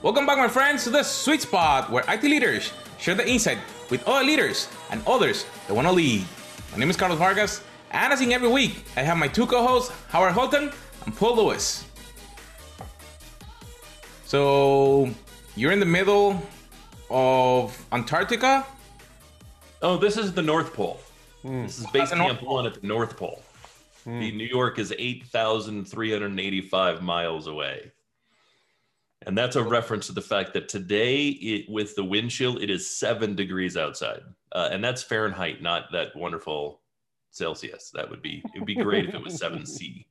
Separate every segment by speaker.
Speaker 1: Welcome back, my friends, to the sweet spot where IT leaders share the insight with other leaders and others that want to lead. My name is Carlos Vargas, and as in every week, I have my two co hosts, Howard Holton and Paul Lewis. So, you're in the middle of Antarctica?
Speaker 2: Oh, this is the North Pole. Hmm. This is base
Speaker 1: the North
Speaker 2: camp one at the North Pole. Hmm. The New York is 8,385 miles away. And that's a reference to the fact that today, it, with the wind chill, it is seven degrees outside. Uh, and that's Fahrenheit, not that wonderful Celsius. That would be, it would be great if it was 7 C.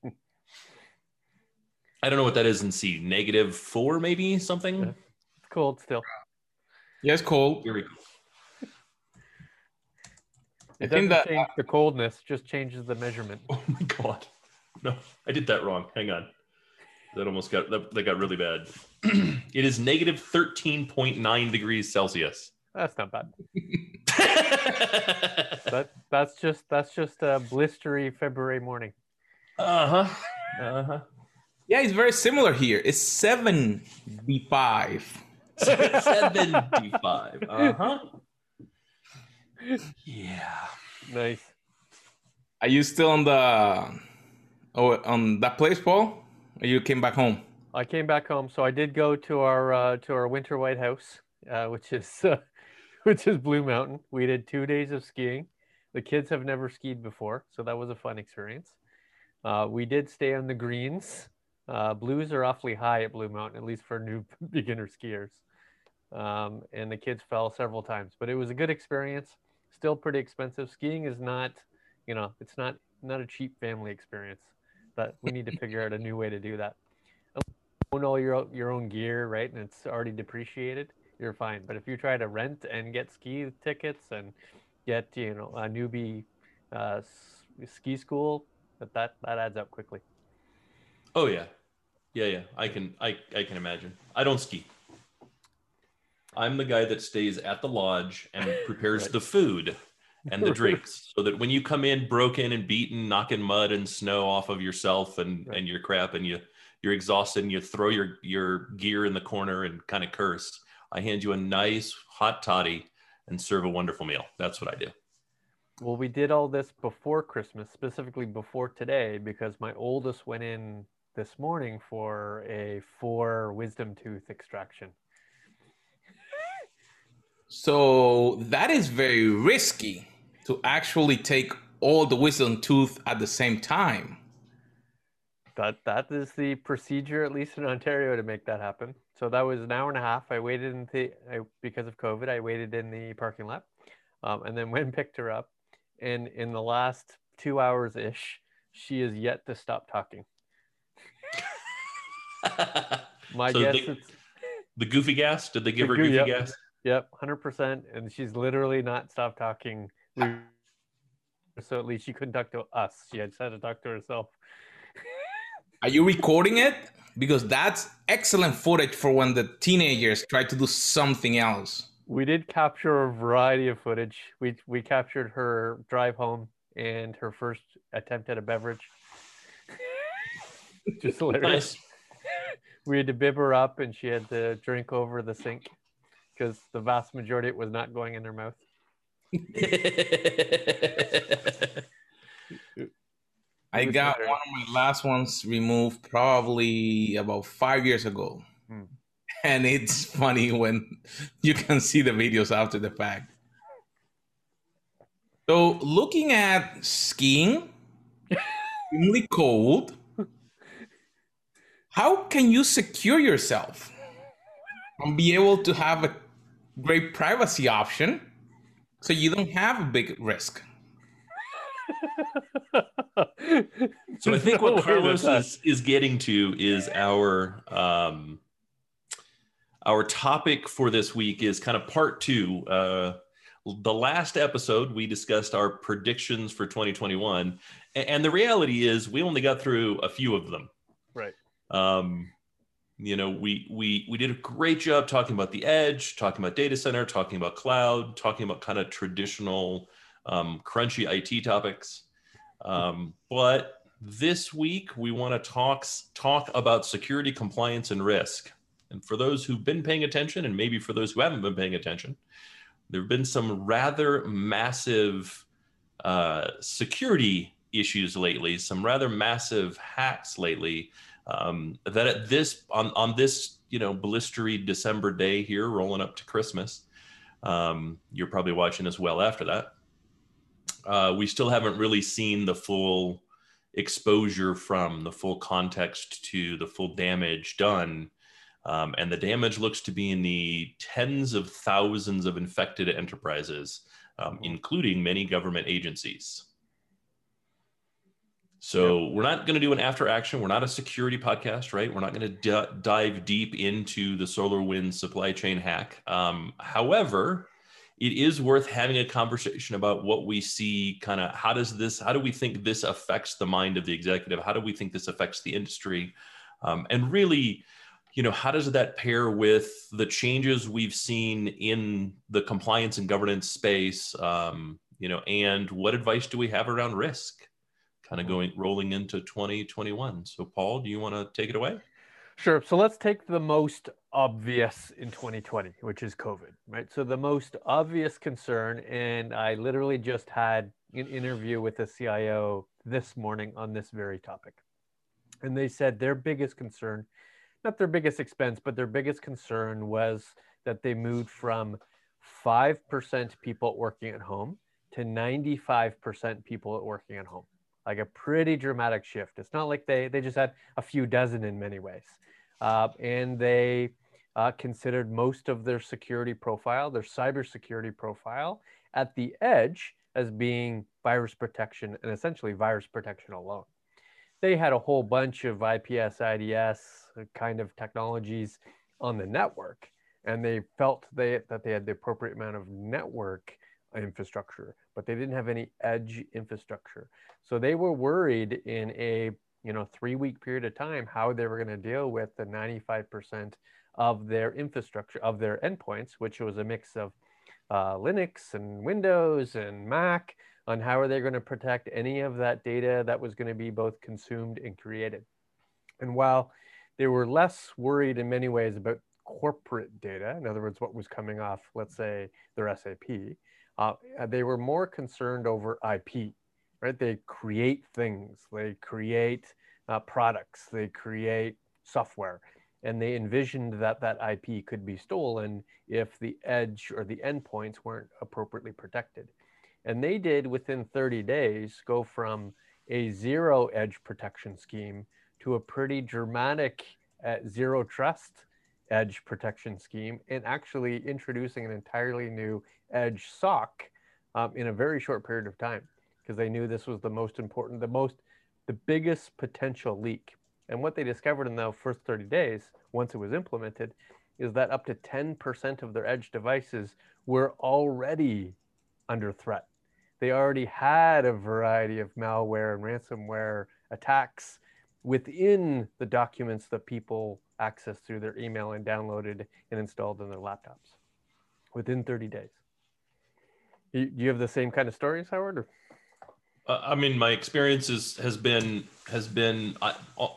Speaker 2: I don't know what that is in C. Negative four, maybe something?
Speaker 3: Yeah. It's cold still.
Speaker 1: Yeah, it's cold.
Speaker 2: Very cool.
Speaker 1: I
Speaker 3: It
Speaker 1: think
Speaker 3: doesn't
Speaker 1: that
Speaker 3: change the coldness, just changes the measurement.
Speaker 2: Oh my god. No, I did that wrong. Hang on. That almost got that, that got really bad. it is negative 13.9 degrees Celsius.
Speaker 3: That's not bad. That that's just that's just a blistery February morning.
Speaker 2: uh-huh. Uh-huh.
Speaker 1: yeah, it's very similar here. It's 75.
Speaker 2: 75. Uh-huh. Yeah.
Speaker 3: Nice.
Speaker 1: Are you still on the oh on that place, Paul? You came back home?
Speaker 3: I came back home, so I did go to our uh, to our winter white house, uh, which is uh, which is Blue Mountain. We did two days of skiing. The kids have never skied before, so that was a fun experience. Uh, we did stay on the greens. Uh, blues are awfully high at Blue Mountain, at least for new beginner skiers. Um, and the kids fell several times, but it was a good experience. Still pretty expensive. Skiing is not, you know, it's not not a cheap family experience. But we need to figure out a new way to do that own all your your own gear, right, and it's already depreciated, you're fine. But if you try to rent and get ski tickets and get you know a newbie uh, ski school, that that that adds up quickly.
Speaker 2: Oh yeah. Yeah, yeah. I can I I can imagine. I don't ski. I'm the guy that stays at the lodge and prepares
Speaker 3: Right.
Speaker 2: the food and the drinks so that when you come in broken and beaten, knocking mud and snow off of yourself and
Speaker 3: Right.
Speaker 2: and your crap and you you're exhausted and you throw your your gear in the corner and kind of curse. I hand you a nice hot toddy and serve a wonderful meal. That's what I do.
Speaker 3: Well, we did all this before Christmas, specifically before today, because my oldest went in this morning for a four wisdom tooth extraction.
Speaker 1: So that is very risky to actually take all the wisdom tooth at the same time.
Speaker 3: That that is the procedure, at least in Ontario, to make that happen. So that was an hour and a half. I waited in the I, because of COVID. I waited in the parking lot, um, and then went and picked her up. And in the last two hours ish, she is yet to stop talking. My
Speaker 2: So
Speaker 3: guess
Speaker 2: they-
Speaker 3: it's
Speaker 2: the goofy gas? Did they give
Speaker 3: The
Speaker 2: her
Speaker 3: goo-
Speaker 2: goofy
Speaker 3: yep.
Speaker 2: gas?
Speaker 3: Yep, hundred percent. And she's literally not stopped talking. So at least she couldn't talk to us. She had had to talk to herself.
Speaker 1: Are you recording it? Because that's excellent footage for when the teenagers try to do something else.
Speaker 3: We did capture a variety of footage. We we captured her drive home and her first attempt at a beverage. Just hilarious.
Speaker 2: Nice.
Speaker 3: We had to bib her up, and she had to drink over the sink because the vast majority of it was not going in their mouth.
Speaker 1: I got
Speaker 3: hilarious.
Speaker 1: one of my last ones removed probably about five years ago.
Speaker 3: Hmm.
Speaker 1: And it's funny when you can see the videos after the fact. So, looking at skiing, extremely cold, how can you secure yourself and be able to have a great privacy option so you don't have a big risk?
Speaker 2: So I think
Speaker 3: No
Speaker 2: what Carlos
Speaker 3: that-
Speaker 2: is, is getting to is our um, our topic for this week is kind of part two. Uh, the last episode we discussed our predictions for 2021, A- and the reality is we only got through a few of them.
Speaker 3: right.
Speaker 2: Um, you know, we we we did a great job talking about the edge, talking about data center, talking about cloud, talking about kind of traditional um, crunchy IT topics. Um, but this week we want to talk talk about security, compliance, and risk. And for those who've been paying attention, and maybe for those who haven't been paying attention, there have been some rather massive uh, security issues lately, some rather massive hacks lately. Um, that at this on on this you know blistery December day here, rolling up to Christmas, um, you're probably watching as well after that. Uh, we still haven't really seen the full exposure from the full context to the full damage done um, and the damage looks to be in the tens of thousands of infected enterprises, um, mm-hmm. including many government agencies. So we're not going to do an after action. We're not a security podcast, right? We're not going to d- dive deep into the solar wind supply chain hack. Um, however, it is worth having a conversation about what we see kind of how does this how do we think this affects the mind of the executive how do we think this affects the industry um, and really you know how does that pair with the changes we've seen in the compliance and governance space um, you know and what advice do we have around risk kind of going rolling into 2021 so paul do you want to take it away?
Speaker 3: Sure. So let's take the most obvious in 2020 which is covid right? So the most obvious concern and i literally just had an interview with the cio this morning on this very topic. And they said their biggest concern not their biggest expense, but their biggest concern was that they moved from 5% people working at home to 95% people working at home. Like a pretty dramatic shift. It's not like they, they just had a few dozen in many ways. Uh, and they uh, considered most of their security profile, their cybersecurity profile, at the edge as being virus protection and essentially virus protection alone. They had a whole bunch of IPS, IDS, kind of technologies on the network and they felt they, that they had the appropriate amount of network infrastructure but they didn't have any edge infrastructure so they were worried in a you know three week period of time how they were going to deal with the 95% of their infrastructure of their endpoints which was a mix of uh, linux and windows and mac on how are they going to protect any of that data that was going to be both consumed and created and while they were less worried in many ways about corporate data, in other words, what was coming off, let's say, their SAP. Uh, they were more concerned over IP, right? They create things, they create uh, products, they create software, and they envisioned that that IP could be stolen if the edge or the endpoints weren't appropriately protected. And they did within 30 days go from a zero edge protection scheme to a pretty dramatic uh, zero trust edge protection scheme and actually introducing an entirely new edge SOC um, in a very short period of time because they knew this was the most important, the most, the biggest potential leak. And what they discovered in the first 30 days, once it was implemented, is that up to 10% of their edge devices were already under threat. They already had a variety of malware and ransomware attacks within the documents that people accessed through their email and downloaded and installed on their laptops within 30 days. Do you have the same kind of stories, Howard? Or?
Speaker 2: Uh, I mean, my experience is, has been has been uh,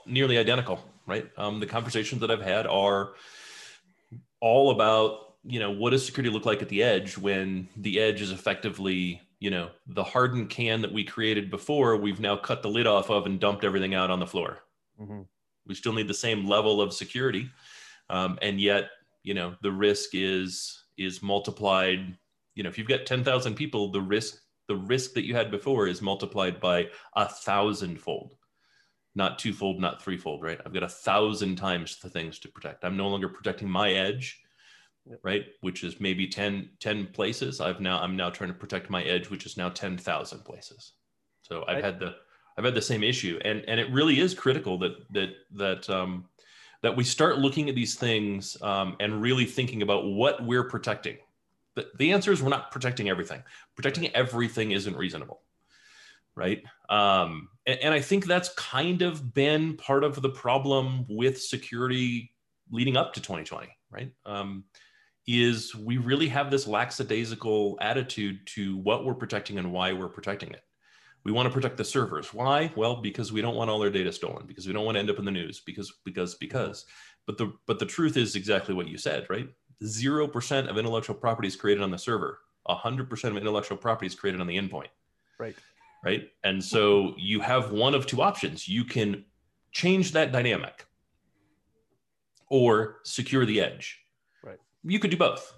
Speaker 2: nearly identical. Right, um, the conversations that I've had are all about you know what does security look like at the edge when the edge is effectively you know the hardened can that we created before we've now cut the lid off of and dumped everything out on the floor mm-hmm. we still need the same level of security um, and yet you know the risk is is multiplied you know if you've got 10,000 people the risk the risk that you had before is multiplied by a thousandfold. Not twofold not threefold right? I've got a thousand times the things to protect. I'm no longer protecting my edge right? Which is maybe 10 10 places. I've now i'm now trying to protect my edge which is now 10,000 places. So i've had the i've had the same issue. And and it really is critical that that that um that we start looking at these things um, and really thinking about what we're protecting the, the answer is we're not protecting everything protecting everything isn't reasonable right um, and, and i think that's kind of been part of the problem with security leading up to 2020 right um, is we really have this lackadaisical attitude to what we're protecting and why we're protecting it. we want to protect the servers. Why? Well, because we don't want all our data stolen, because we don't want to end up in the news, because because because. But the but the truth is exactly what you said, right? Zero percent of intellectual property is created on the server. hundred percent of intellectual property is created on the endpoint.
Speaker 3: Right.
Speaker 2: Right. And so you have one of two options. You can change that dynamic or secure the edge.
Speaker 3: Right.
Speaker 2: You could do both.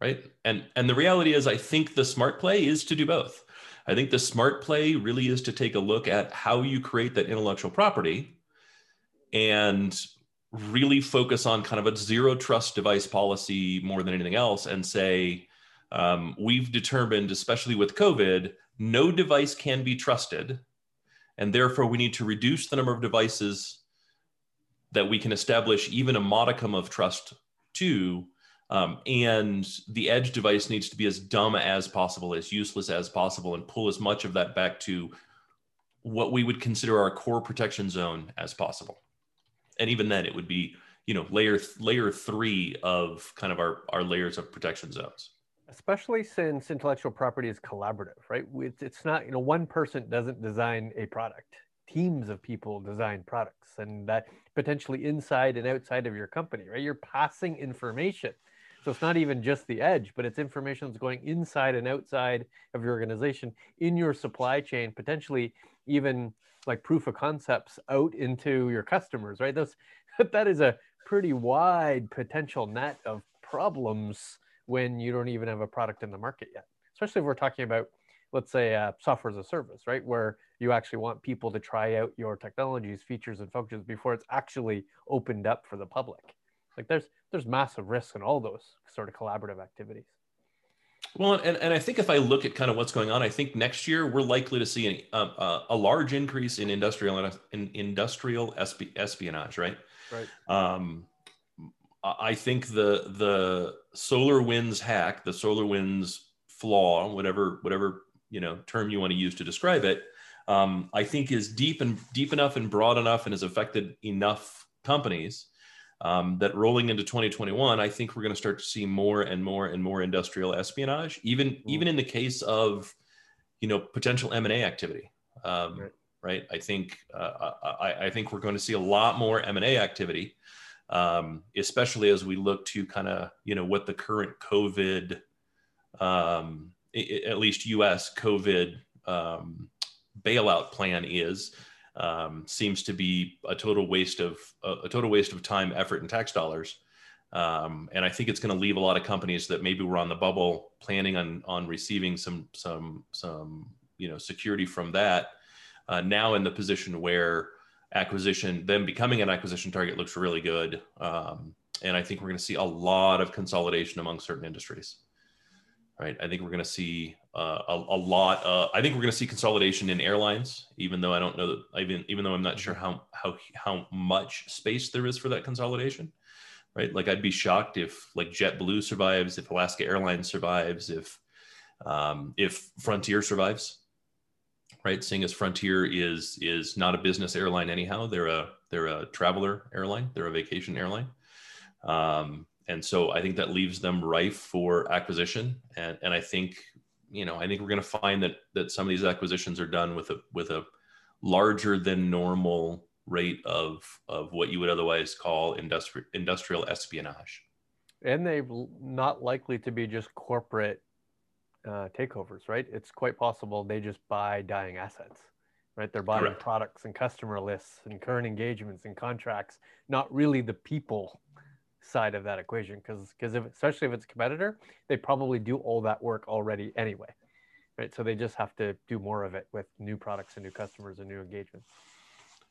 Speaker 2: Right. And and the reality is I think the smart play is to do both. I think the smart play really is to take a look at how you create that intellectual property and really focus on kind of a zero trust device policy more than anything else and say, um, we've determined, especially with COVID, no device can be trusted. And therefore, we need to reduce the number of devices that we can establish even a modicum of trust to um, and the edge device needs to be as dumb as possible, as useless as possible, and pull as much of that back to what we would consider our core protection zone as possible. And even then, it would be you know layer layer three of kind of our our layers of protection zones.
Speaker 3: Especially since intellectual property is collaborative, right? It's, it's not you know one person doesn't design a product. Teams of people design products, and that potentially inside and outside of your company, right? You're passing information so it's not even just the edge, but it's information that's going inside and outside of your organization in your supply chain, potentially even like proof of concepts out into your customers, right? Those that is a pretty wide potential net of problems when you don't even have a product in the market yet. Especially if we're talking about, let's say, uh, software as a service, right? Where you actually want people to try out your technologies, features, and functions before it's actually opened up for the public. Like there's there's massive risk in all those sort of collaborative activities.
Speaker 2: Well, and, and I think if I look at kind of what's going on, I think next year we're likely to see a, a, a large increase in industrial in industrial espionage, right?
Speaker 3: Right.
Speaker 2: Um, I think the the SolarWinds hack, the SolarWinds flaw, whatever whatever you know term you want to use to describe it, um, I think is deep and deep enough and broad enough and has affected enough companies um, that rolling into 2021, I think we're going to start to see more and more and more industrial espionage, even mm. even in the case of you know potential M and A activity. Um, right. right. I think uh, I, I, think we're going to see a lot more M and A activity, um, especially as we look to kind of you know what the current COVID, um, at least U.S. COVID um, bailout plan is um, seems to be a total waste of a, total waste of time, effort, and tax dollars. Um, and I think it's going to leave a lot of companies that maybe were on the bubble planning on on receiving some some some you know security from that uh, now in the position where acquisition them becoming an acquisition target looks really good. Um, and I think we're going to see a lot of consolidation among certain industries right? I think we're going to see uh, a, a, lot. Uh, I think we're going to see consolidation in airlines, even though I don't know that. Even even though I'm not sure how how how much space there is for that consolidation, right? Like I'd be shocked if like JetBlue survives, if Alaska Airlines survives, if um, if Frontier survives, right? Seeing as Frontier is is not a business airline anyhow, they're a they're a traveler airline, they're a vacation airline. Um, and so I think that leaves them rife for acquisition. And, and I think, you know, I think we're going to find that that some of these acquisitions are done with a with a larger than normal rate of of what you would otherwise call industrial industrial espionage.
Speaker 3: And they're not likely to be just corporate uh, takeovers, right? It's quite possible they just buy dying assets, right? They're buying Correct. products and customer lists and current engagements and contracts, not really the people side of that equation because because if especially if it's a competitor they probably do all that work already anyway right? So they just have to do more of it with new products and new customers and new engagements.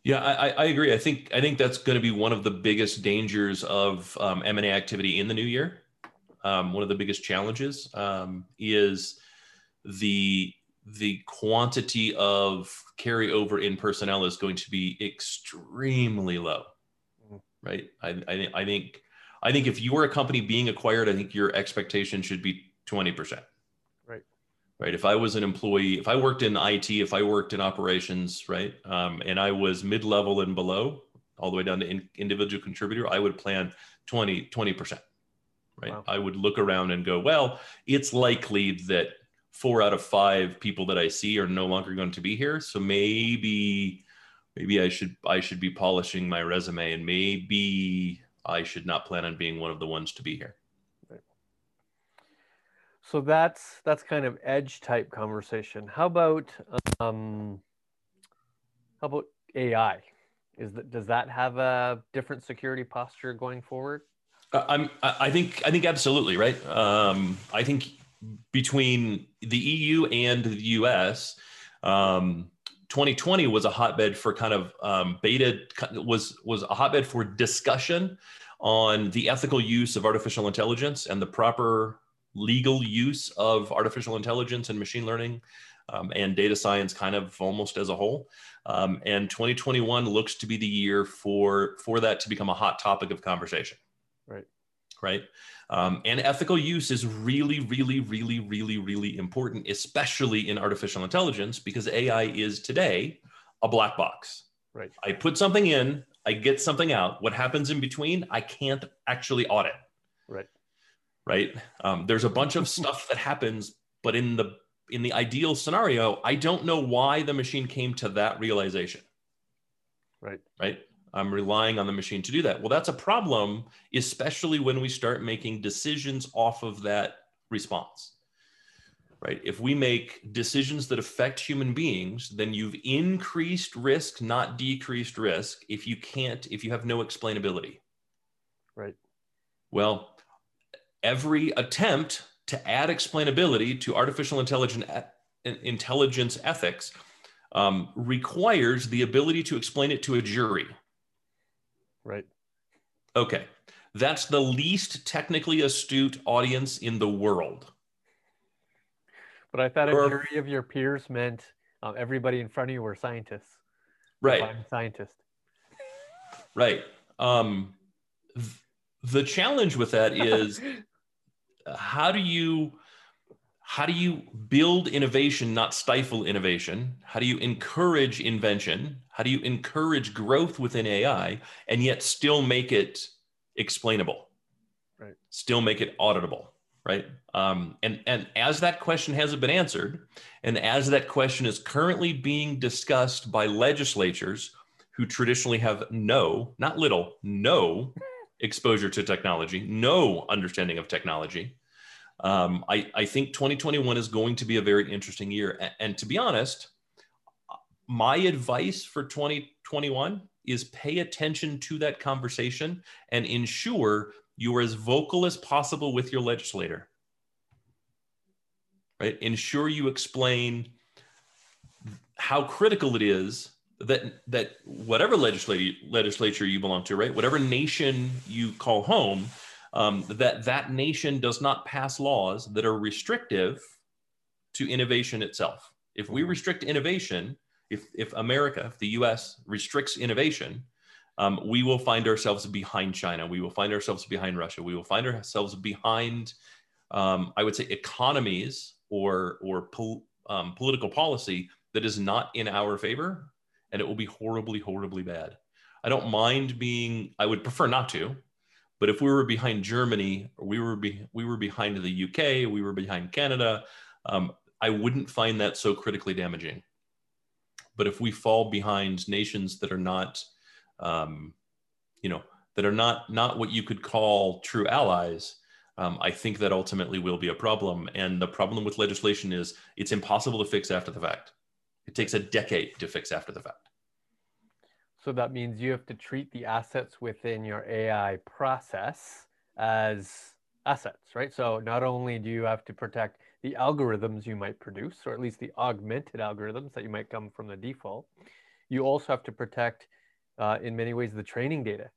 Speaker 2: Yeah i, I agree. I think i think that's going to be one of the biggest dangers of um, m&a activity in the new year. Um, one of the biggest challenges um, is the the quantity of carryover in personnel is going to be extremely low. Mm-hmm. right? I, I, I think I think if you were a company being acquired, I think your expectation should be 20%.
Speaker 3: Right.
Speaker 2: Right. If I was an employee, if I worked in IT, if I worked in operations, right, um, and I was mid level and below, all the way down to in, individual contributor, I would plan 20, 20%. Right. Wow. I would look around and go, well, it's likely that four out of five people that I see are no longer going to be here. So maybe maybe I should I should be polishing my resume and maybe I should not plan on being one of the ones to be here.
Speaker 3: So that's that's kind of edge type conversation. How about um, how about AI? Is that does that have a different security posture going forward?
Speaker 2: Uh, I'm I think I think absolutely right. Um, I think between the EU and the US, um, 2020 was a hotbed for kind of um, beta was was a hotbed for discussion on the ethical use of artificial intelligence and the proper legal use of artificial intelligence and machine learning um, and data science kind of almost as a whole. Um, and 2021 looks to be the year for for that to become a hot topic of conversation
Speaker 3: right
Speaker 2: um, and ethical use is really, really, really, really, really important, especially in artificial intelligence, because AI is today a black box.
Speaker 3: Right.
Speaker 2: I put something in, I get something out. What happens in between, I can't actually audit.
Speaker 3: Right.
Speaker 2: Right. Um, there's a bunch of stuff that happens, but in the in the ideal scenario, I don't know why the machine came to that realization.
Speaker 3: Right.
Speaker 2: Right. I'm relying on the machine to do that. Well, that's a problem, especially when we start making decisions off of that response. Right? If we make decisions that affect human beings, then you've increased risk, not decreased risk, if you can't, if you have no explainability.
Speaker 3: Right.
Speaker 2: Well, every attempt to add explainability to artificial intelligence, intelligence ethics um, requires the ability to explain it to a jury
Speaker 3: Right.
Speaker 2: Okay. That's the least technically astute audience in the world.
Speaker 3: But I thought a jury of your peers meant um, everybody in front of you were scientists.
Speaker 2: Right.
Speaker 3: I'm a scientist.
Speaker 2: Right. Um, th- the challenge with that is how do you how do you build innovation, not stifle innovation? How do you encourage invention? How do you encourage growth within AI and yet still make it explainable?
Speaker 3: Right.
Speaker 2: Still make it auditable, right? Um, and and as that question hasn't been answered, and as that question is currently being discussed by legislatures who traditionally have no, not little, no exposure to technology, no understanding of technology, um, I, I think 2021 is going to be a very interesting year. And, and to be honest, my advice for 2021 is pay attention to that conversation and ensure you are as vocal as possible with your legislator. Right? Ensure you explain how critical it is that that whatever legislature legislature you belong to, right? Whatever nation you call home, um, that that nation does not pass laws that are restrictive to innovation itself. If we mm-hmm. restrict innovation, if, if America, if the US restricts innovation, um, we will find ourselves behind China. We will find ourselves behind Russia. We will find ourselves behind, um, I would say, economies or, or pol- um, political policy that is not in our favor. And it will be horribly, horribly bad. I don't mind being, I would prefer not to, but if we were behind Germany, or we were be, we were behind the UK, we were behind Canada, um, I wouldn't find that so critically damaging. But if we fall behind nations that are not, um, you know, that are not not what you could call true allies, um, I think that ultimately will be a problem. And the problem with legislation is it's impossible to fix after the fact. It takes a decade to fix after the fact.
Speaker 3: So that means you have to treat the assets within your AI process as assets, right? So not only do you have to protect the algorithms you might produce, or at least the augmented algorithms that you might come from the default, you also have to protect, uh, in many ways, the training data,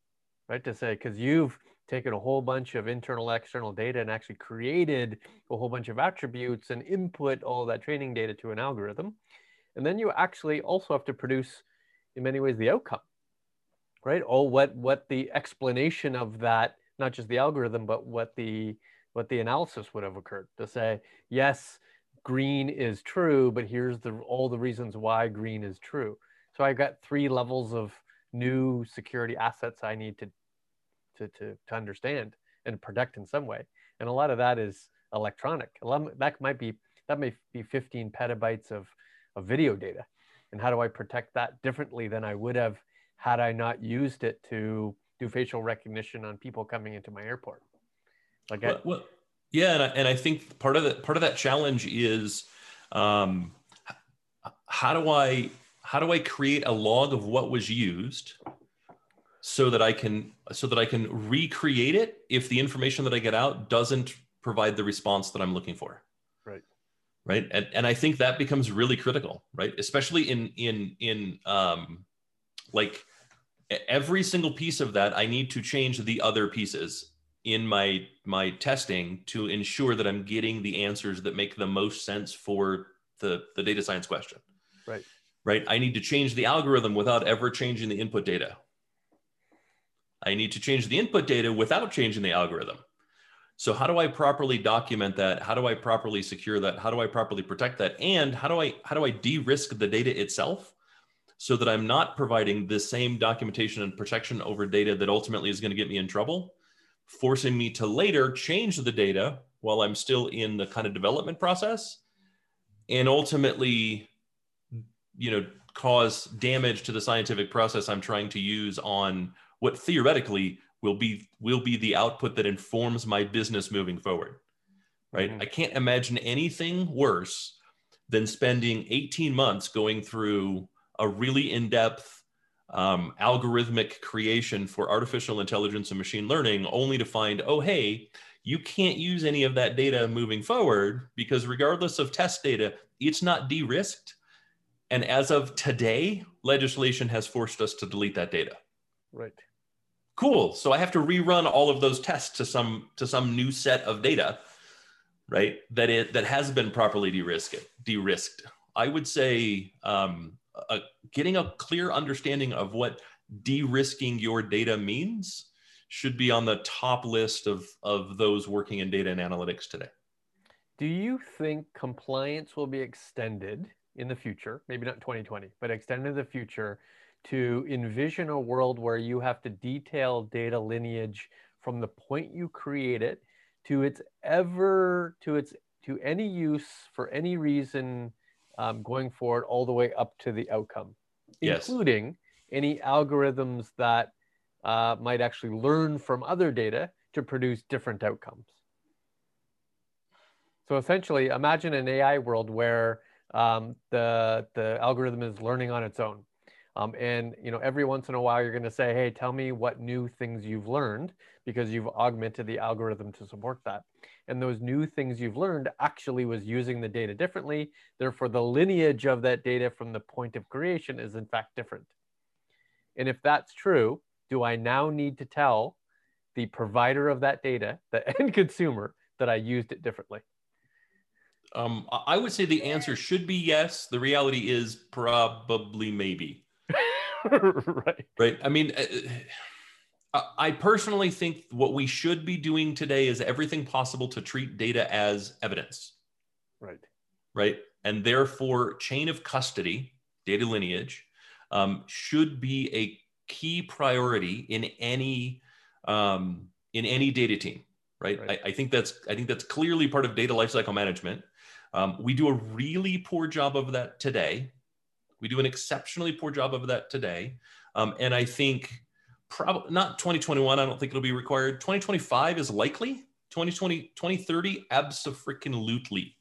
Speaker 3: right? To say, because you've taken a whole bunch of internal, external data and actually created a whole bunch of attributes and input all that training data to an algorithm. And then you actually also have to produce in many ways the outcome right? Oh what what the explanation of that not just the algorithm but what the what the analysis would have occurred to say yes green is true but here's the all the reasons why green is true. So i've got three levels of new security assets i need to to to, to understand and protect in some way. And a lot of that is electronic. That might be that may be 15 petabytes of, of video data. And how do I protect that differently than I would have had I not used it to do facial recognition on people coming into my airport?
Speaker 2: Like, well, I, well yeah, and I, and I think part of that part of that challenge is um, how do I how do I create a log of what was used so that I can so that I can recreate it if the information that I get out doesn't provide the response that I'm looking for. Right. And, and I think that becomes really critical, right? Especially in in in um like every single piece of that, I need to change the other pieces in my my testing to ensure that I'm getting the answers that make the most sense for the the data science question.
Speaker 3: Right.
Speaker 2: Right. I need to change the algorithm without ever changing the input data I need to change the input data without changing the algorithm. So how do I properly document that? How do I properly secure that? How do I properly protect that? And how do I how do I de-risk the data itself so that I'm not providing the same documentation and protection over data that ultimately is going to get me in trouble, forcing me to later change the data while I'm still in the kind of development process and ultimately you know cause damage to the scientific process I'm trying to use on what theoretically will be will be the output that informs my business moving forward right? Mm-hmm. i can't imagine anything worse than spending 18 months going through a really in-depth um, algorithmic creation for artificial intelligence and machine learning only to find oh hey you can't use any of that data moving forward because regardless of test data it's not de-risked. And as of today legislation has forced us to delete that data.
Speaker 3: Right
Speaker 2: cool. So i have to rerun all of those tests to some to some new set of data right that it that has been properly de-risked de-risked. I would say um, a, getting a clear understanding of what de-risking your data means should be on the top list of of those working in data and analytics today.
Speaker 3: Do you think compliance will be extended in the future? Maybe not 2020 but extended in the future to envision a world where you have to detail data lineage from the point you create it to its ever to its to any use for any reason um, going forward all the way up to the outcome
Speaker 2: yes.
Speaker 3: including any algorithms that uh, might actually learn from other data to produce different outcomes so essentially imagine an ai world where um, the the algorithm is learning on its own um, and you know, every once in a while, you're going to say, "Hey, tell me what new things you've learned," because you've augmented the algorithm to support that. And those new things you've learned actually was using the data differently. Therefore, the lineage of that data from the point of creation is in fact different. And if that's true, do I now need to tell the provider of that data, the end consumer, that I used it differently?
Speaker 2: Um, I would say the answer should be yes. The reality is probably maybe.
Speaker 3: right.
Speaker 2: Right. I mean, uh, uh, I personally think what we should be doing today is everything possible to treat data as evidence.
Speaker 3: Right.
Speaker 2: Right. And therefore, chain of custody, data lineage, um, should be a key priority in any um, in any data team. Right. right. I, I, think that's I think that's clearly part of data lifecycle management. Um, we do a really poor job of that today. We do an exceptionally poor job of that today. Um, and I think probably not 2021, I don't think it'll be required. 2025 is likely. 2020, 2030, absolutely.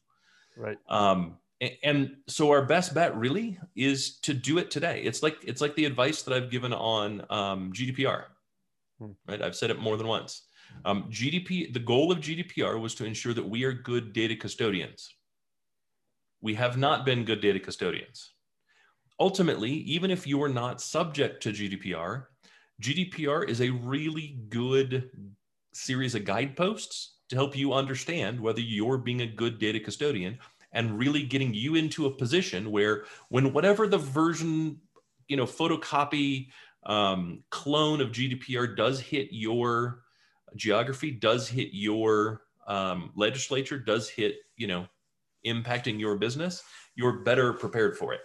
Speaker 3: Right.
Speaker 2: Um, and, and so our best bet really is to do it today. It's like it's like the advice that I've given on um, GDPR. Hmm. Right. I've said it more than once. Um, GDP, the goal of GDPR was to ensure that we are good data custodians. We have not been good data custodians ultimately, even if you are not subject to GDPR, GDPR is a really good series of guideposts to help you understand whether you're being a good data custodian and really getting you into a position where when whatever the version you know photocopy um, clone of gdpr does hit your geography does hit your um, legislature does hit you know impacting your business you're better prepared for it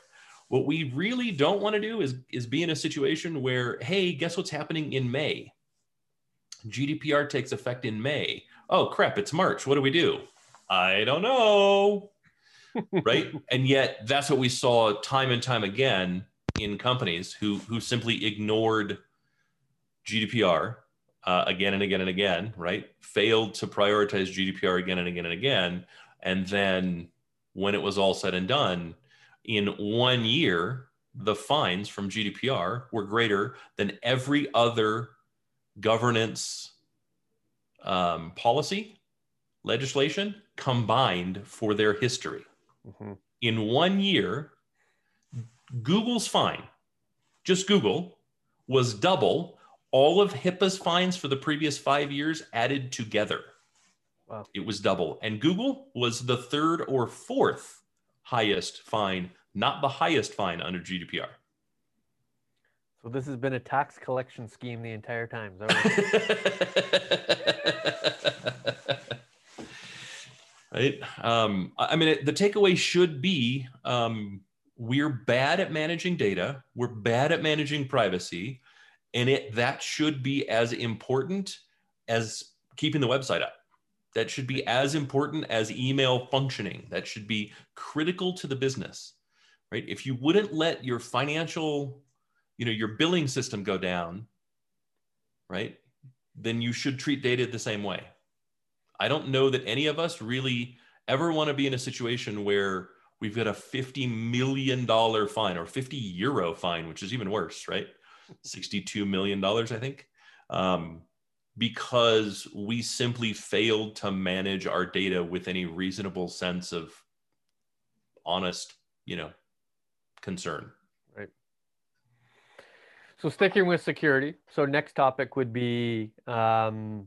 Speaker 2: what we really don't want to do is, is be in a situation where, hey, guess what's happening in May? GDPR takes effect in May. Oh, crap, it's March. What do we do? I don't know. right? and yet that's what we saw time and time again in companies who who simply ignored GDPR uh, again and again and again, right? Failed to prioritize GDPR again and again and again, and then when it was all said and done, in one year, the fines from GDPR were greater than every other governance um, policy legislation combined for their history. Mm-hmm. In one year, Google's fine, just Google, was double all of HIPAA's fines for the previous five years added together. Wow. It was double. And Google was the third or fourth highest fine, not the highest fine under GDPR.
Speaker 3: So this has been a tax collection scheme the entire time.
Speaker 2: right. Um, I mean, it, the takeaway should be um, we're bad at managing data. We're bad at managing privacy, and it that should be as important as keeping the website up. That should be as important as email functioning. That should be critical to the business, right? If you wouldn't let your financial you know your billing system go down right then you should treat data the same way i don't know that any of us really ever want to be in a situation where we've got a 50 million dollar fine or 50 euro fine which is even worse right 62 million dollars i think um, because we simply failed to manage our data with any reasonable sense of honest you know concern Right.
Speaker 3: so sticking with security. So next topic would be um,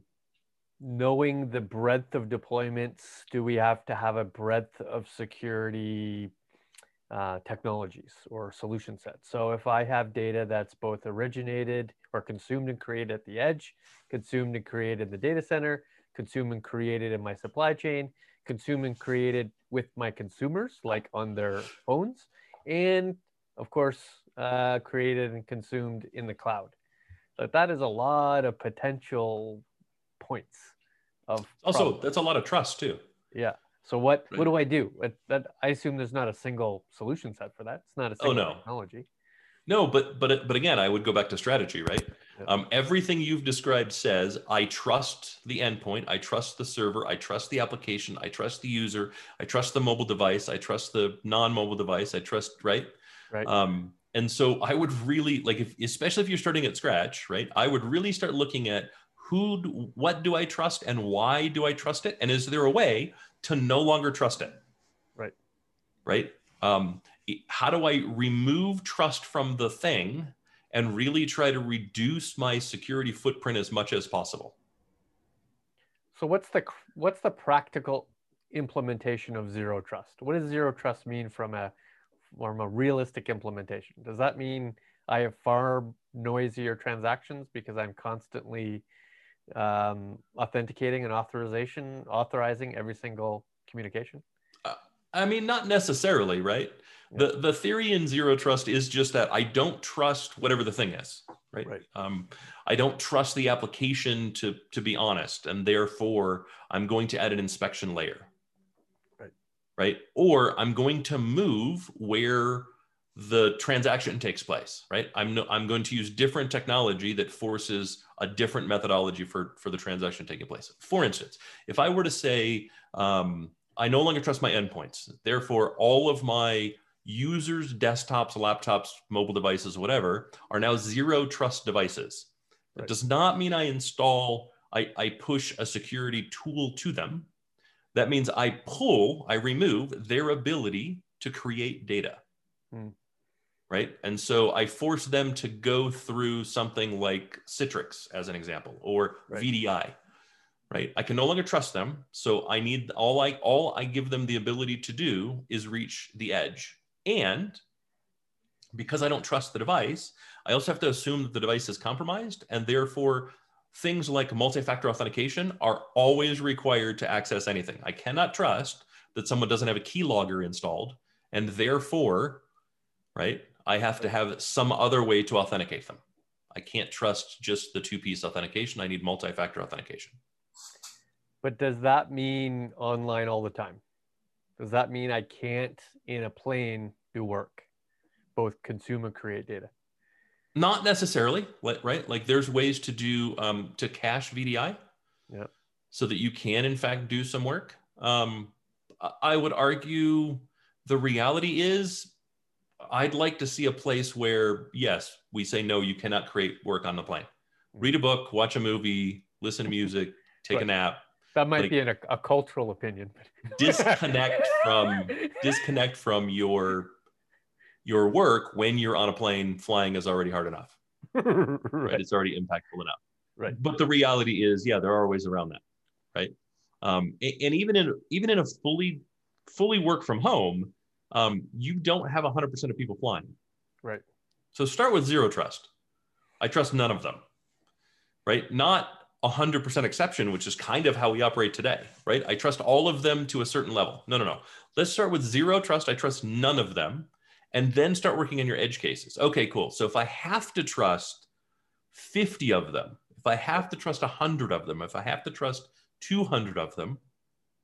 Speaker 3: knowing the breadth of deployments. Do we have to have a breadth of security uh, technologies or solution sets? So if I have data that's both originated or consumed and created at the edge, consumed and created in the data center, consumed and created in my supply chain, consumed and created with my consumers, like on their phones, and of course, uh, created and consumed in the cloud. So that is a lot of potential points of
Speaker 2: also problems. that's a lot of trust too.
Speaker 3: Yeah. So what right. what do I do? That I assume there's not a single solution set for that. It's not a oh, single oh, no. technology.
Speaker 2: No, but but but again, I would go back to strategy, right? Um, everything you've described says I trust the endpoint, I trust the server, I trust the application, I trust the user, I trust the mobile device, I trust the non-mobile device, I trust right.
Speaker 3: Right.
Speaker 2: Um, and so I would really like, if, especially if you're starting at scratch, right? I would really start looking at who, what do I trust, and why do I trust it, and is there a way to no longer trust it?
Speaker 3: Right.
Speaker 2: Right. Um, how do I remove trust from the thing and really try to reduce my security footprint as much as possible?
Speaker 3: So what's the what's the practical implementation of zero trust? What does zero trust mean from a from a realistic implementation? Does that mean I have far noisier transactions because I'm constantly um, authenticating and authorization, authorizing every single communication?
Speaker 2: Uh, I mean, not necessarily, right? Yeah. The the theory in zero trust is just that I don't trust whatever the thing is, right?
Speaker 3: right.
Speaker 2: Um, I don't trust the application to to be honest, and therefore I'm going to add an inspection layer right? Right, or I'm going to move where the transaction takes place, right? I'm no, I'm going to use different technology that forces a different methodology for for the transaction taking place. For instance, if I were to say um, I no longer trust my endpoints, therefore all of my users' desktops, laptops, mobile devices, whatever, are now zero trust devices. Right. It does not mean I install, I, I push a security tool to them. That means I pull, I remove their ability to create data. Hmm. Right. And so I force them to go through something like Citrix, as an example, or right. VDI. Right. I can no longer trust them. So I need all I all I give them the ability to do is reach the edge. And because I don't trust the device, I also have to assume that the device is compromised and therefore things like multi-factor authentication are always required to access anything. I cannot trust that someone doesn't have a keylogger installed and therefore, right, I have to have some other way to authenticate them. I can't trust just the two-piece authentication. I need multi-factor authentication.
Speaker 3: But does that mean online all the time? Does that mean I can't in a plane do work, both consume and create data?
Speaker 2: Not necessarily, right? Like there's ways to do um, to cache VDI,
Speaker 3: yeah,
Speaker 2: so that you can in fact do some work. Um, I would argue the reality is I'd like to see a place where yes, we say no, you cannot create work on the plane. Read a book, watch a movie, listen to music, take
Speaker 3: Right.
Speaker 2: a nap.
Speaker 3: That might
Speaker 2: Like-
Speaker 3: be an, a cultural opinion.
Speaker 2: Disconnect from disconnect from your your work when you're on a plane flying is already hard enough. right?
Speaker 3: right.
Speaker 2: It's already impactful enough.
Speaker 3: Right.
Speaker 2: But the reality is, yeah, there are ways around that, right? Um, a- and, even in even in a fully fully work from home, um, you don't have 100% of people flying.
Speaker 3: Right.
Speaker 2: So start with zero trust. I trust none of them, right? Not 100% exception, which is kind of how we operate today, right? I trust all of them to a certain level. No, no, no. Let's start with zero trust. I trust none of them. And then start working on your edge cases. Okay, cool. So if I have to trust 50 of them, if I have to trust 100 of them, if I have to trust 200 of them,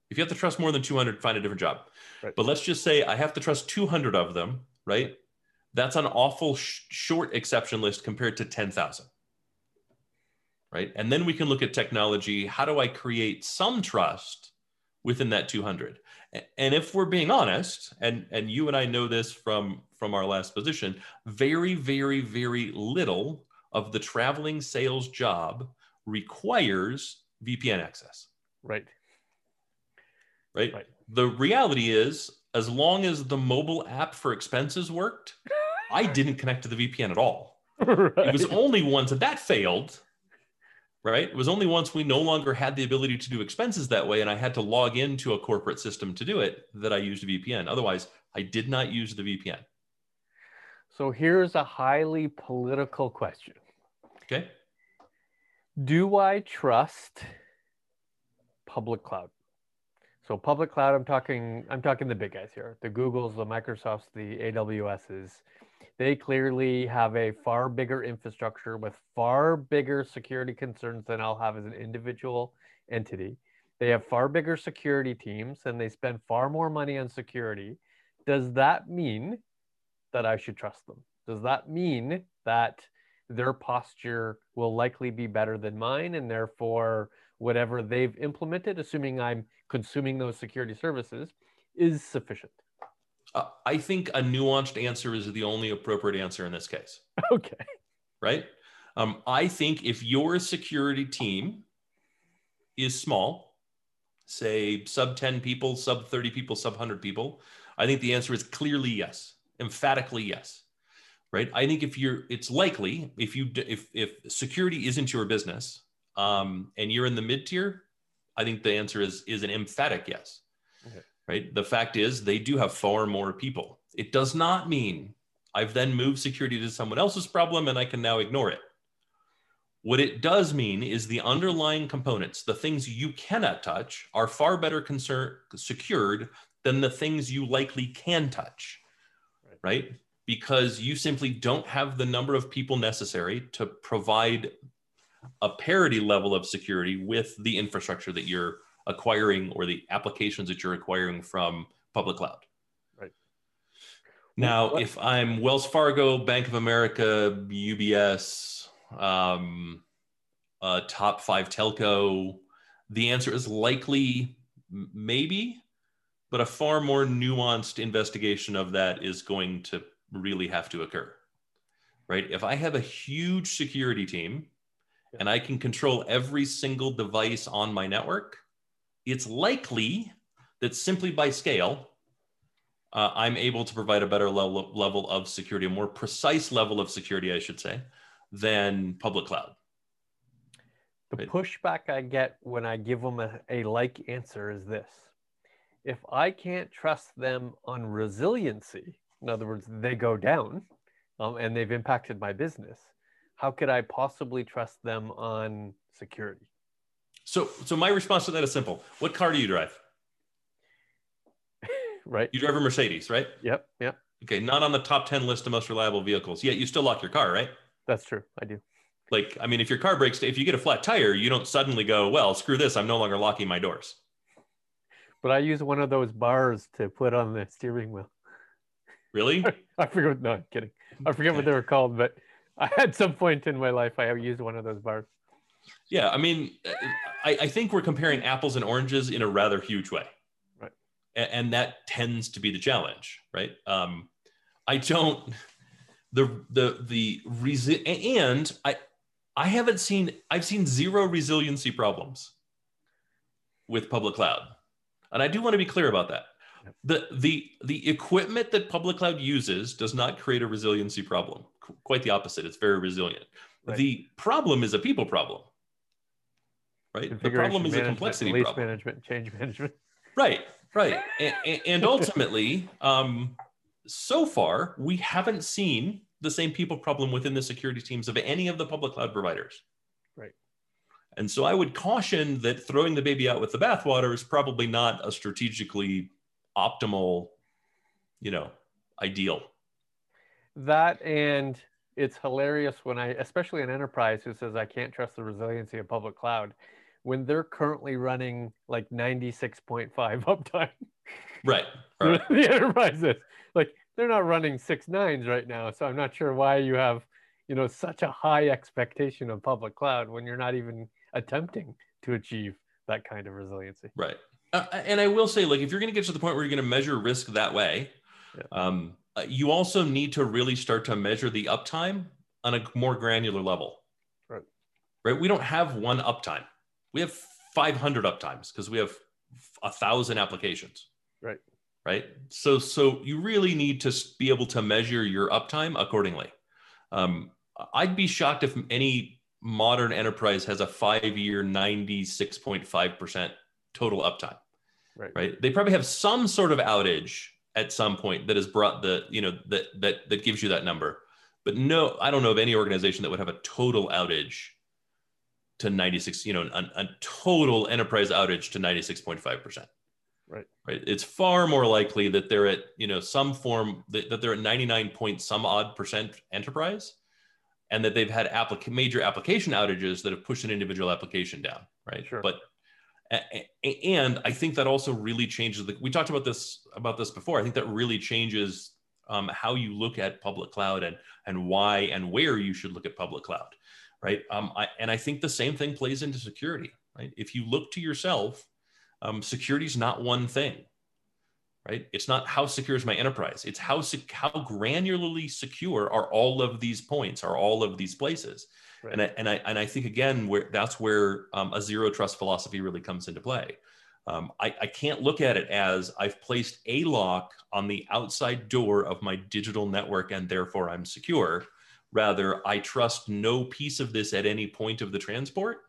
Speaker 2: if you have to trust more than 200, find a different job.
Speaker 3: Right.
Speaker 2: But let's just say I have to trust 200 of them, right? That's an awful sh- short exception list compared to 10,000. Right. And then we can look at technology. How do I create some trust within that 200? And if we're being honest, and, and you and I know this from, from our last position, very, very, very little of the traveling sales job requires VPN access
Speaker 3: Right.
Speaker 2: Right?
Speaker 3: Right.
Speaker 2: The reality is, as long as the mobile app for expenses worked, I didn't connect to the VPN at all. It was only once that that failed, right? It was only once we no longer had the ability to do expenses that way, and I had to log into a corporate system to do it that I used a VPN. Otherwise, I did not use the VPN.
Speaker 3: So here's a highly political question.
Speaker 2: Okay.
Speaker 3: Do I trust public cloud? So public cloud, I'm talking I'm talking the big guys here. The Googles, the Microsofts, the AWSs. They clearly have a far bigger infrastructure with far bigger security concerns than I'll have as an individual entity. They have far bigger security teams and they spend far more money on security. Does that mean that I should trust them? Does that mean that their posture will likely be better than mine and therefore whatever they've implemented assuming i'm consuming those security services is sufficient
Speaker 2: Uh, I think a nuanced answer is the only appropriate answer in this case.
Speaker 3: okay
Speaker 2: right? Um, I think if your security team is small, say sub 10 people, sub 30 people, sub 100 people, I think the answer is clearly yes, emphatically yes. Right? I think if you're, it's likely if you if if security isn't your business, um, and you're in the mid tier, I think the answer is is an emphatic yes.
Speaker 3: Okay.
Speaker 2: Right? The fact is they do have far more people. It does not mean I've then moved security to someone else's problem and I can now ignore it. What it does mean is the underlying components, the things you cannot touch, are far better concern, secured than the things you likely can touch,
Speaker 3: Right.
Speaker 2: right? Because you simply don't have the number of people necessary to provide a parity level of security with the infrastructure that you're acquiring or the applications that you're acquiring from public cloud.
Speaker 3: Right.
Speaker 2: Now,
Speaker 3: What-
Speaker 2: if I'm Wells Fargo, Bank of America, UBS, um, a top five telco, the answer is likely maybe, but a far more nuanced investigation of that is going to really have to occur. Right? If I have a huge security team and I can control every single device on my network, it's likely that simply by scale, uh, I'm able to provide a better level, level of security, a more precise level of security, I should say, than public cloud.
Speaker 3: the
Speaker 2: Right.
Speaker 3: pushback i get when i give them a, a like answer is this if i can't trust them on resiliency in other words they go down um, and they've impacted my business how could i possibly trust them on security
Speaker 2: So, so my response to that is simple. What car do you drive?
Speaker 3: right
Speaker 2: You drive a Mercedes, right?
Speaker 3: yep yep
Speaker 2: Okay, not on the top 10 list of most reliable vehicles. Yet you still lock your car, right?
Speaker 3: that's true i do
Speaker 2: Like, I mean, if your car breaks, if you get a flat tire, you don't suddenly go, well, screw this, I'm no longer locking my doors.
Speaker 3: but I use one of those bars to put on the steering wheel.
Speaker 2: Really?
Speaker 3: I forget. No, I'm kidding. I forget what they were called, but I at some point in my life I have used one of those bars.
Speaker 2: Yeah, I mean, I, I think we're comparing apples and oranges in a rather huge way,
Speaker 3: Right.
Speaker 2: A- And, that tends to be the challenge, right? Um, I don't the the the resi- and I I haven't seen I've seen zero resiliency problems with public cloud, and I do want to be clear about that. The the the equipment that public cloud uses does not create a resiliency problem. Qu- Quite the opposite. It's very resilient.
Speaker 3: Right.
Speaker 2: The problem is a people problem. Right. The problem is a complexity problem.
Speaker 3: management, change management.
Speaker 2: Right, right. And, and, and ultimately, um, so far, we haven't seen the same people problem within the security teams of any of the public cloud providers.
Speaker 3: Right.
Speaker 2: And so I would caution that throwing the baby out with the bathwater is probably not a strategically optimal, you know, ideal.
Speaker 3: That and it's hilarious when I, especially an enterprise who says I can't trust the resiliency of public cloud, when they're currently running like 96.5 uptime.
Speaker 2: Right. right.
Speaker 3: the enterprise is like they're not running six nines right now, so I'm not sure why you have, you know, such a high expectation of public cloud when you're not even attempting to achieve that kind of resiliency.
Speaker 2: Right. Uh, and I will say, like, if you're going to get to the point where you're going to measure risk that way,
Speaker 3: Yeah.
Speaker 2: um, you also need to really start to measure the uptime on a more granular level.
Speaker 3: Right.
Speaker 2: Right. We don't have one uptime. We have 500 uptimes because we have a thousand applications.
Speaker 3: Right.
Speaker 2: Right. So, so you really need to be able to measure your uptime accordingly. Um, I'd be shocked if any modern enterprise has a five-year, 96.5% total uptime
Speaker 3: Right.
Speaker 2: right they probably have some sort of outage at some point that has brought the you know that that that gives you that number but no i don't know of any organization that would have a total outage to 96 you know a, a total enterprise outage to 96.5%
Speaker 3: Right.
Speaker 2: right it's far more likely that they're at you know some form that, that they're at 99 point some odd percent enterprise and that they've had applica- major application outages that have pushed an individual application down right
Speaker 3: Sure.
Speaker 2: but and I think that also really changes the. We talked about this about this before. I think that really changes um, how you look at public cloud and and why and where you should look at public cloud, right? Um, I, and I think the same thing plays into security, right? If you look to yourself, um, security is not one thing, right? It's not how secure is my enterprise. It's how sec- how granularly secure are all of these points, are all of these places.
Speaker 3: Right.
Speaker 2: And I, and I and I think again where that's where um, a zero trust philosophy really comes into play. Um, I, I can't look at it as I've placed a lock on the outside door of my digital network and therefore I'm secure. Rather, I trust no piece of this at any point of the transport.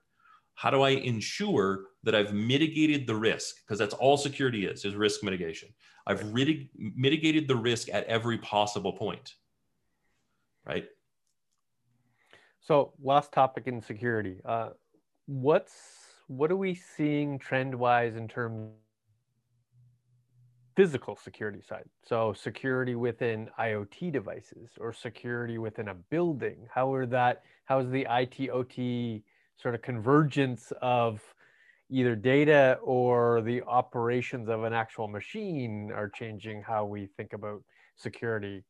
Speaker 2: How do I ensure that I've mitigated the risk? Because that's all security is, is risk mitigation. I've rid- mitigated the risk at every possible point. Right?
Speaker 3: So last topic in security. Uh, what's what are we seeing trend wise in terms physical security side? So security within IoT devices or security within a building. How are that? How is the IT OT sort of convergence of either data or the operations of an actual machine are changing how we think about security,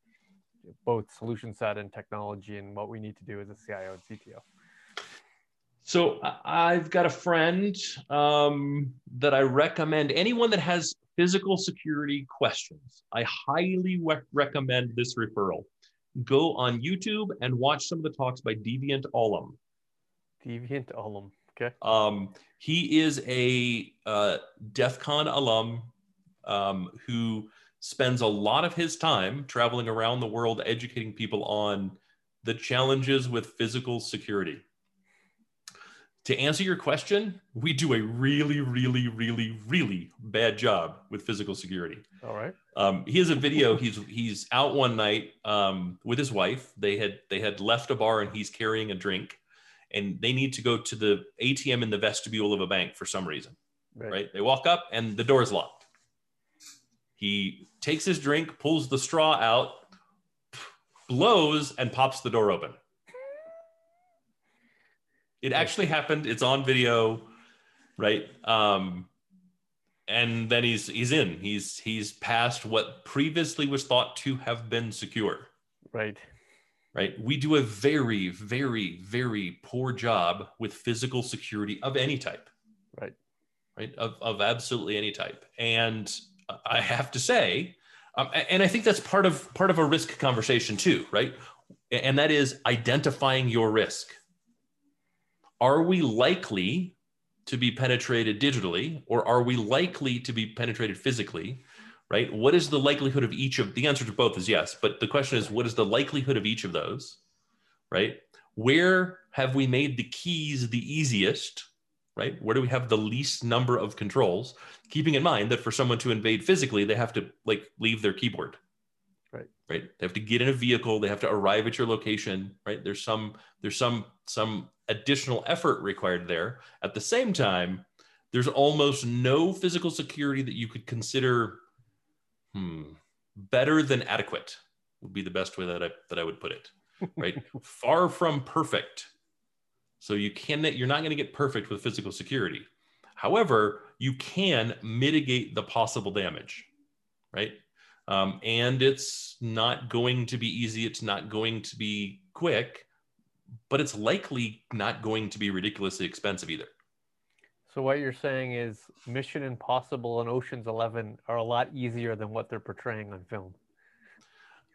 Speaker 3: both solution set and technology, and what we need to do as a CIO and CTO.
Speaker 2: So I've got a friend um, that I recommend. Anyone that has physical security questions, I highly re- recommend this referral. Go on YouTube and watch some of the talks by Deviant Ollam.
Speaker 3: Deviant Ollam. Okay.
Speaker 2: Um, he is a uh, DEF CON alum um, who spends a lot of his time traveling around the world educating people on the challenges with physical security. To answer your question, we do a really, really, really, really bad job with physical security.
Speaker 3: All right.
Speaker 2: Um, he has a video. He's he's out one night um, with his wife. They had they had left a bar and he's carrying a drink, and they need to go to the ATM in the vestibule of a bank for some reason. Right? They walk up and the door is locked. He takes his drink, pulls the straw out, blows, and pops the door open. It actually happened. It's on video, right? Um, and then he's he's in. He's he's past what previously was thought to have been secure.
Speaker 3: Right.
Speaker 2: Right. We do a very, very, very poor job with physical security of any type.
Speaker 3: Right.
Speaker 2: Right. Of, of absolutely any type. And I have to say, um, and I think that's part of part of a risk conversation too, right? And that is identifying your risk. Are we likely to be penetrated digitally, or are we likely to be penetrated physically? Right? What is the likelihood of each of the answer to both is yes, but the question is what is the likelihood of each of those? Right? Where have we made the keys the easiest? Right? Where do we have the least number of controls? Keeping in mind that for someone to invade physically, they have to like leave their keyboard.
Speaker 3: Right.
Speaker 2: Right. They have to get in a vehicle. They have to arrive at your location. Right. There's some there's some some additional effort required there. At the same time, there's almost no physical security that you could consider hmm, better than adequate would be the best way that I that I would put it. Right? Far from perfect. So you can you're not going to get perfect with physical security. However, you can mitigate the possible damage. Right? Um, and it's not going to be easy. It's not going to be quick but it's likely not going to be ridiculously expensive either.
Speaker 3: So what you're saying is Mission Impossible and Ocean's 11 are a lot easier than what they're portraying on film.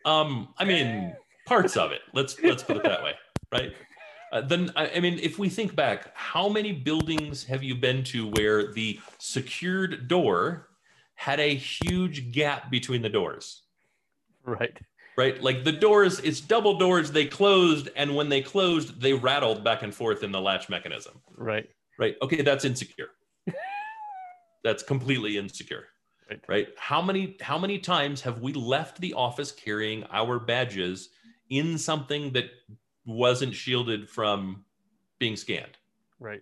Speaker 2: Um, I mean, parts of it. Let's let's put it that way, right? Uh, then I, I mean, if we think back, how many buildings have you been to where the secured door had a huge gap between the doors?
Speaker 3: Right
Speaker 2: right? Like the doors, it's double doors. They closed, and when they closed, they rattled back and forth in the latch mechanism.
Speaker 3: Right.
Speaker 2: Right. Okay, that's insecure. that's completely insecure. Right. right. How many how many times have we left the office carrying our badges in something that wasn't shielded from being scanned?
Speaker 3: Right.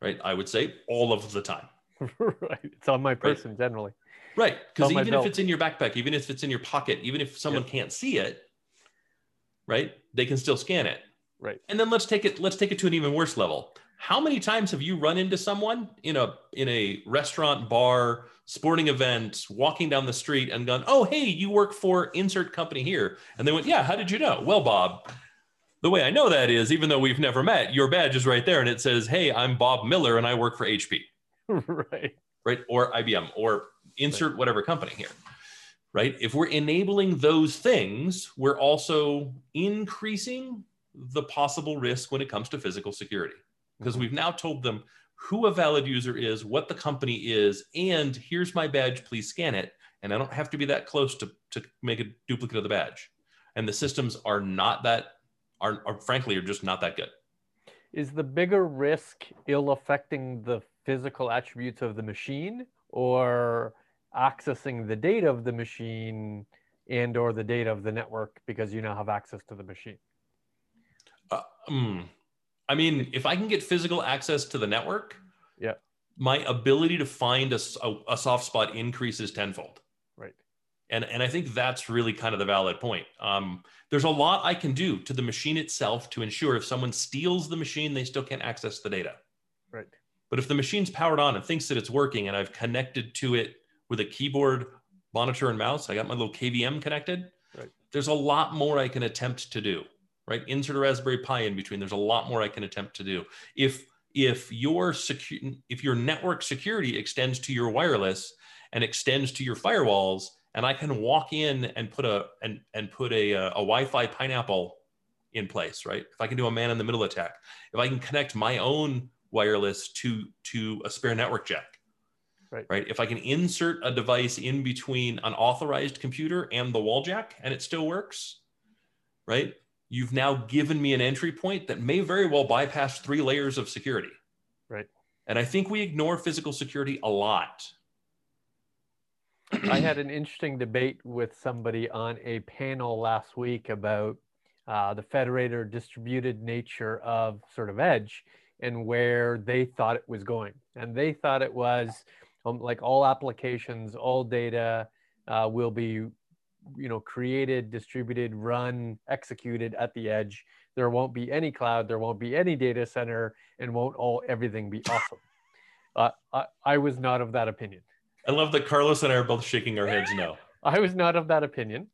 Speaker 2: Right. I would say all of the time.
Speaker 3: right. It's on my person right. generally.
Speaker 2: Right. Because even if it's in your backpack, even if it's in your pocket, even if someone yep. can't see it, right, they can still scan it.
Speaker 3: Right.
Speaker 2: And then let's take it, let's take it to an even worse level. How many times have you run into someone in a in a restaurant, bar, sporting event, walking down the street and gone, oh hey, you work for insert company here? And they went, Yeah, how did you know? Well, Bob, the way I know that is even though we've never met, your badge is right there and it says, Hey, I'm Bob Miller and I work for HP.
Speaker 3: right.
Speaker 2: Right. Or IBM or insert whatever company here right if we're enabling those things we're also increasing the possible risk when it comes to physical security because mm-hmm. we've now told them who a valid user is what the company is and here's my badge please scan it and i don't have to be that close to, to make a duplicate of the badge and the systems are not that are, are frankly are just not that good.
Speaker 3: Is the bigger risk ill affecting the physical attributes of the machine or accessing the data of the machine and or the data of the network because you now have access to the machine?
Speaker 2: Uh, um, i mean if i can get physical access to the network
Speaker 3: yeah.
Speaker 2: my ability to find a, a, a soft spot increases tenfold and and i think that's really kind of the valid point um, there's a lot i can do to the machine itself to ensure if someone steals the machine they still can't access the data
Speaker 3: right
Speaker 2: but if the machine's powered on and thinks that it's working and i've connected to it with a keyboard, monitor, and mouse. I got my little KVM connected.
Speaker 3: Right.
Speaker 2: There's a lot more I can attempt to do. Right. Insert a Raspberry Pi in between. There's a lot more I can attempt to do. If if your secu- if your network security extends to your wireless and extends to your firewalls, and I can walk in and put a and and put a a, a Wi-Fi pineapple in place, right? If I can do a man in the middle attack, if I can connect my own wireless to to a spare network jack,
Speaker 3: Right.
Speaker 2: right? If I can insert a device in between an authorized computer and the wall jack and it still works, right? You've now given me an entry point that may very well bypass three layers of security.
Speaker 3: Right.
Speaker 2: And I think we ignore physical security a lot.
Speaker 3: I had an interesting debate with somebody on a panel last week about uh, the federated distributed nature of sort of edge and where they thought it was going. And they thought it was um, like all applications, all data uh, will be, you know, created, distributed, run, executed at the edge. There won't be any cloud, there won't be any data center, and won't all everything be awesome. Uh, I, I was not of that opinion.
Speaker 2: I love that Carlos and I are both shaking our heads no.
Speaker 3: I was not of that opinion.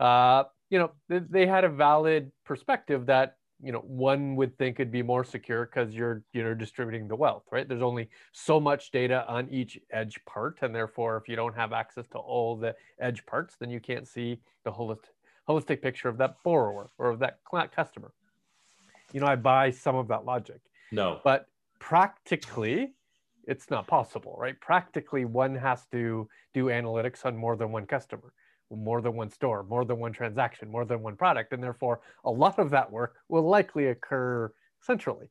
Speaker 3: Uh, you know, they, they had a valid perspective that you know one would think it'd be more secure because you're you know distributing the wealth right there's only so much data on each edge part and therefore if you don't have access to all the edge parts then you can't see the holistic holistic picture of that borrower or of that customer you know i buy some of that logic
Speaker 2: no
Speaker 3: but practically it's not possible right practically one has to do analytics on more than one customer more than one store, more than one transaction, more than one product. And therefore, a lot of that work will likely occur centrally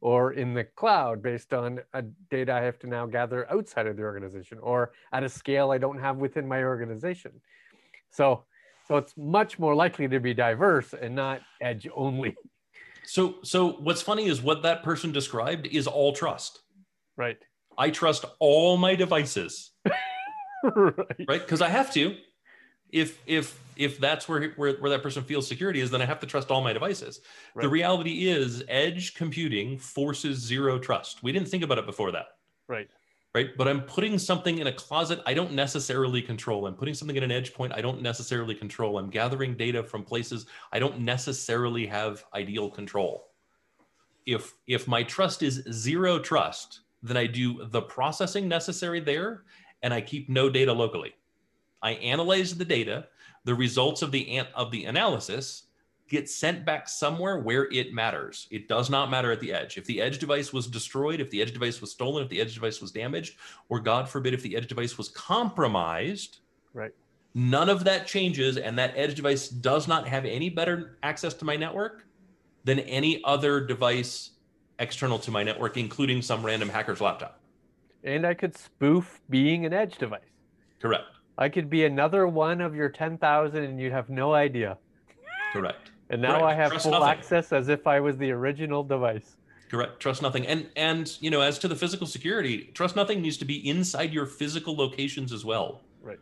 Speaker 3: or in the cloud based on a data I have to now gather outside of the organization or at a scale I don't have within my organization. So, so it's much more likely to be diverse and not edge only.
Speaker 2: So, so what's funny is what that person described is all trust.
Speaker 3: Right.
Speaker 2: I trust all my devices. right. Right. Because I have to. If if if that's where, where where that person feels security is then i have to trust all my devices. Right. the reality is edge computing forces zero trust. We didn't think about it before that.
Speaker 3: Right.
Speaker 2: Right? But i'm putting something in a closet i don't necessarily control. I'm putting something in an edge point i don't necessarily control. I'm gathering data from places i don't necessarily have ideal control. If if my trust is zero trust then i do the processing necessary there and i keep no data locally I analyze the data. The results of the of the analysis get sent back somewhere where it matters. It does not matter at the edge. If the edge device was destroyed, if the edge device was stolen, if the edge device was damaged, or God forbid, if the edge device was compromised,
Speaker 3: right?
Speaker 2: None of that changes, and that edge device does not have any better access to my network than any other device external to my network, including some random hacker's laptop.
Speaker 3: And I could spoof being an edge device.
Speaker 2: Correct.
Speaker 3: I could be another one of your 10,000 and you'd have no idea.
Speaker 2: Correct.
Speaker 3: And now
Speaker 2: Correct.
Speaker 3: I have
Speaker 2: Trust
Speaker 3: full
Speaker 2: nothing.
Speaker 3: access as if I was the original device.
Speaker 2: Correct. Trust nothing. And and you know, as to the physical security, trust nothing needs to be inside your physical locations as well.
Speaker 3: Right.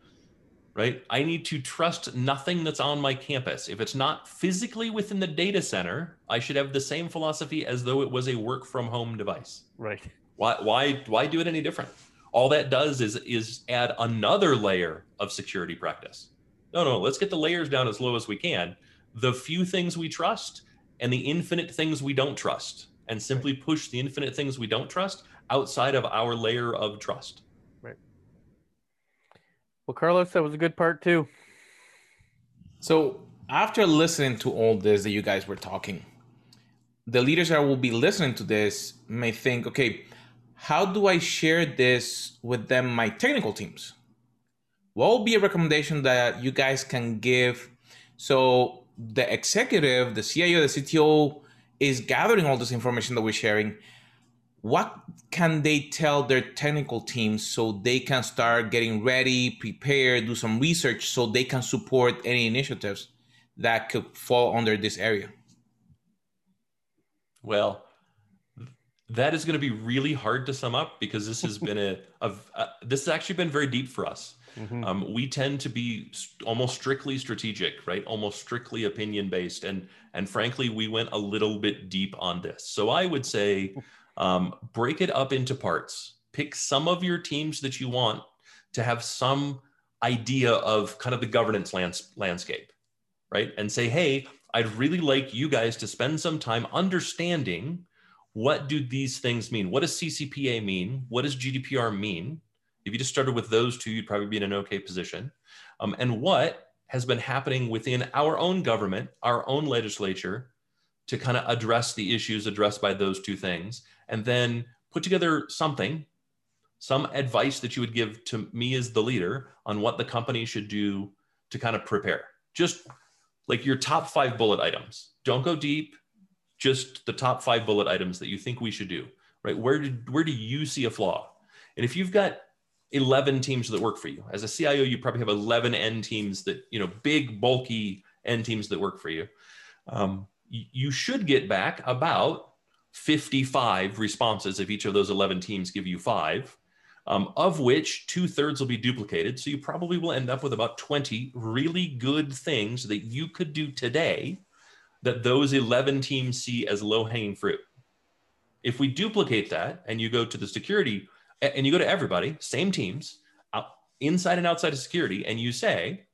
Speaker 2: Right. I need to trust nothing that's on my campus. If it's not physically within the data center, I should have the same philosophy as though it was a work from home device.
Speaker 3: Right.
Speaker 2: Why why why do it any different? all that does is is add another layer of security practice. No, no, let's get the layers down as low as we can. The few things we trust and the infinite things we don't trust, and simply push the infinite things we don't trust outside of our layer of trust.
Speaker 3: Well, Carlos, that was a good part too.
Speaker 1: So after listening to all this that you guys were talking, the leaders that will be listening to this may think, okay, how do I share this with them, my technical teams? What will be a recommendation that you guys can give so the executive, the CIO, the CTO is gathering all this information that we're sharing? What can they tell their technical teams so they can start getting ready, prepare, do some research so they can support any initiatives that could fall under this area?
Speaker 2: Well, that is going to be really hard to sum up because this has been a, a, a, this has actually been very deep for us. Mm-hmm. Um, we tend to be st- almost strictly strategic, right? Almost strictly opinion based, and and frankly, we went a little bit deep on this. So I would say, um, break it up into parts. Pick some of your teams that you want to have some idea of kind of the governance lands- landscape, right? And say, hey, I'd really like you guys to spend some time understanding what do these things mean? What does CCPA mean? What does GDPR mean? If you just started with those two, you'd probably be in an okay position. Um, and what has been happening within our own government, our own legislature, to kind of address the issues addressed by those two things, and then put together something, some advice that you would give to me as the leader on what the company should do to kind of prepare. Just like your top five bullet items. Don't go deep just the top five bullet items that you think we should do, right? Where did where do you see a flaw? And if you've got 11 teams that work for you, as a CIO, you probably have 11 end teams that, you know, big, bulky end teams that work for you. Um, you should get back about 55 responses if each of those 11 teams give you five, um, of which two thirds will be duplicated. So you probably will end up with about 20 really good things that you could do today that those 11 teams see as low hanging fruit. If we duplicate that and you go to the security and you go to everybody, same teams, inside and outside of security, and you say,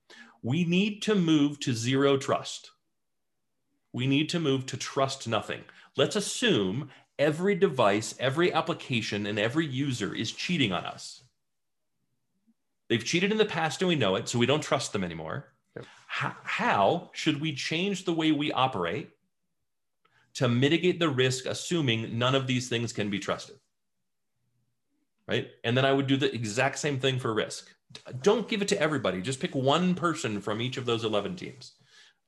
Speaker 2: we need to move to zero trust. We need to move to trust nothing. Let's assume every device, every application, and every user is cheating on us. They've cheated in the past and we know it, so we don't trust them anymore. Yep. How, how should we change the way we operate to mitigate the risk, assuming none of these things can be trusted? Right. And then I would do the exact same thing for risk. Don't give it to everybody. Just pick one person from each of those 11 teams.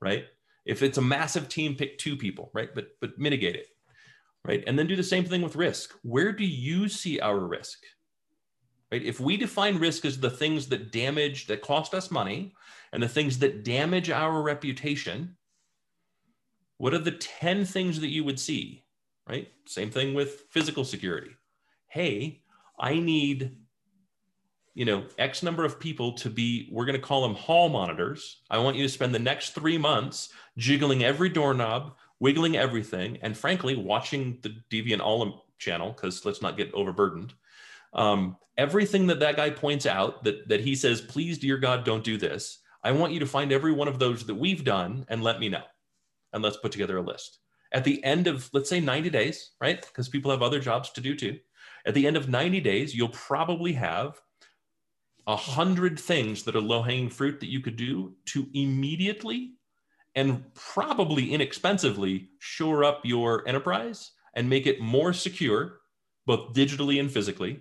Speaker 2: Right. If it's a massive team, pick two people. Right. But, but mitigate it. Right. And then do the same thing with risk. Where do you see our risk? Right. If we define risk as the things that damage, that cost us money, and the things that damage our reputation, what are the 10 things that you would see? Right? Same thing with physical security. Hey, I need you know x number of people to be we're going to call them hall monitors i want you to spend the next three months jiggling every doorknob wiggling everything and frankly watching the deviant Ollam channel because let's not get overburdened um, everything that that guy points out that that he says please dear god don't do this I want you to find every one of those that we've done and let me know. And let's put together a list. At the end of, let's say 90 days, right? Because people have other jobs to do too. At the end of 90 days, you'll probably have a hundred things that are low hanging fruit that you could do to immediately and probably inexpensively shore up your enterprise and make it more secure, both digitally and physically,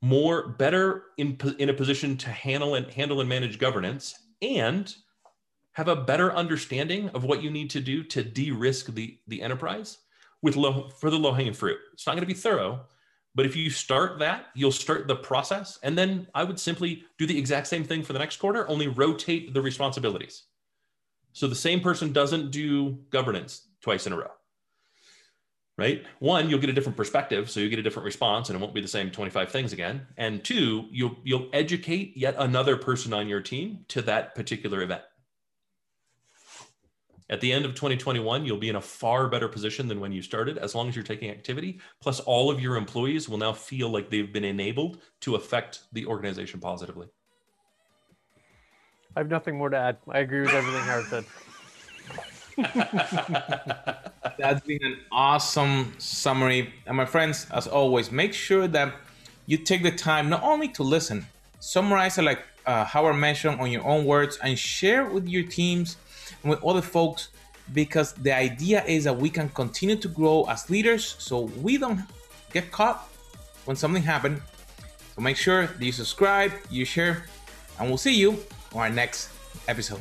Speaker 2: more better in, in a position to handle and handle and manage governance and have a better understanding of what you need to do to de-risk the, the enterprise with low for the low-hanging fruit. It's not going to be thorough, but if you start that, you'll start the process. And then I would simply do the exact same thing for the next quarter, only rotate the responsibilities. So the same person doesn't do governance twice in a row right? One, you'll get a different perspective, so you get a different response, and it won't be the same 25 things again. And two, you'll you'll educate yet another person on your team to that particular event. At the end of 2021, you'll be in a far better position than when you started, as long as you're taking activity. Plus, all of your employees will now feel like they've been enabled to affect the organization positively.
Speaker 3: I have nothing more to add. I agree with everything Howard said.
Speaker 1: That's been an awesome summary. And my friends, as always, make sure that you take the time not only to listen, summarize it like uh, Howard mentioned on your own words, and share with your teams and with other folks because the idea is that we can continue to grow as leaders so we don't get caught when something happens. So make sure that you subscribe, you share, and we'll see you on our next episode.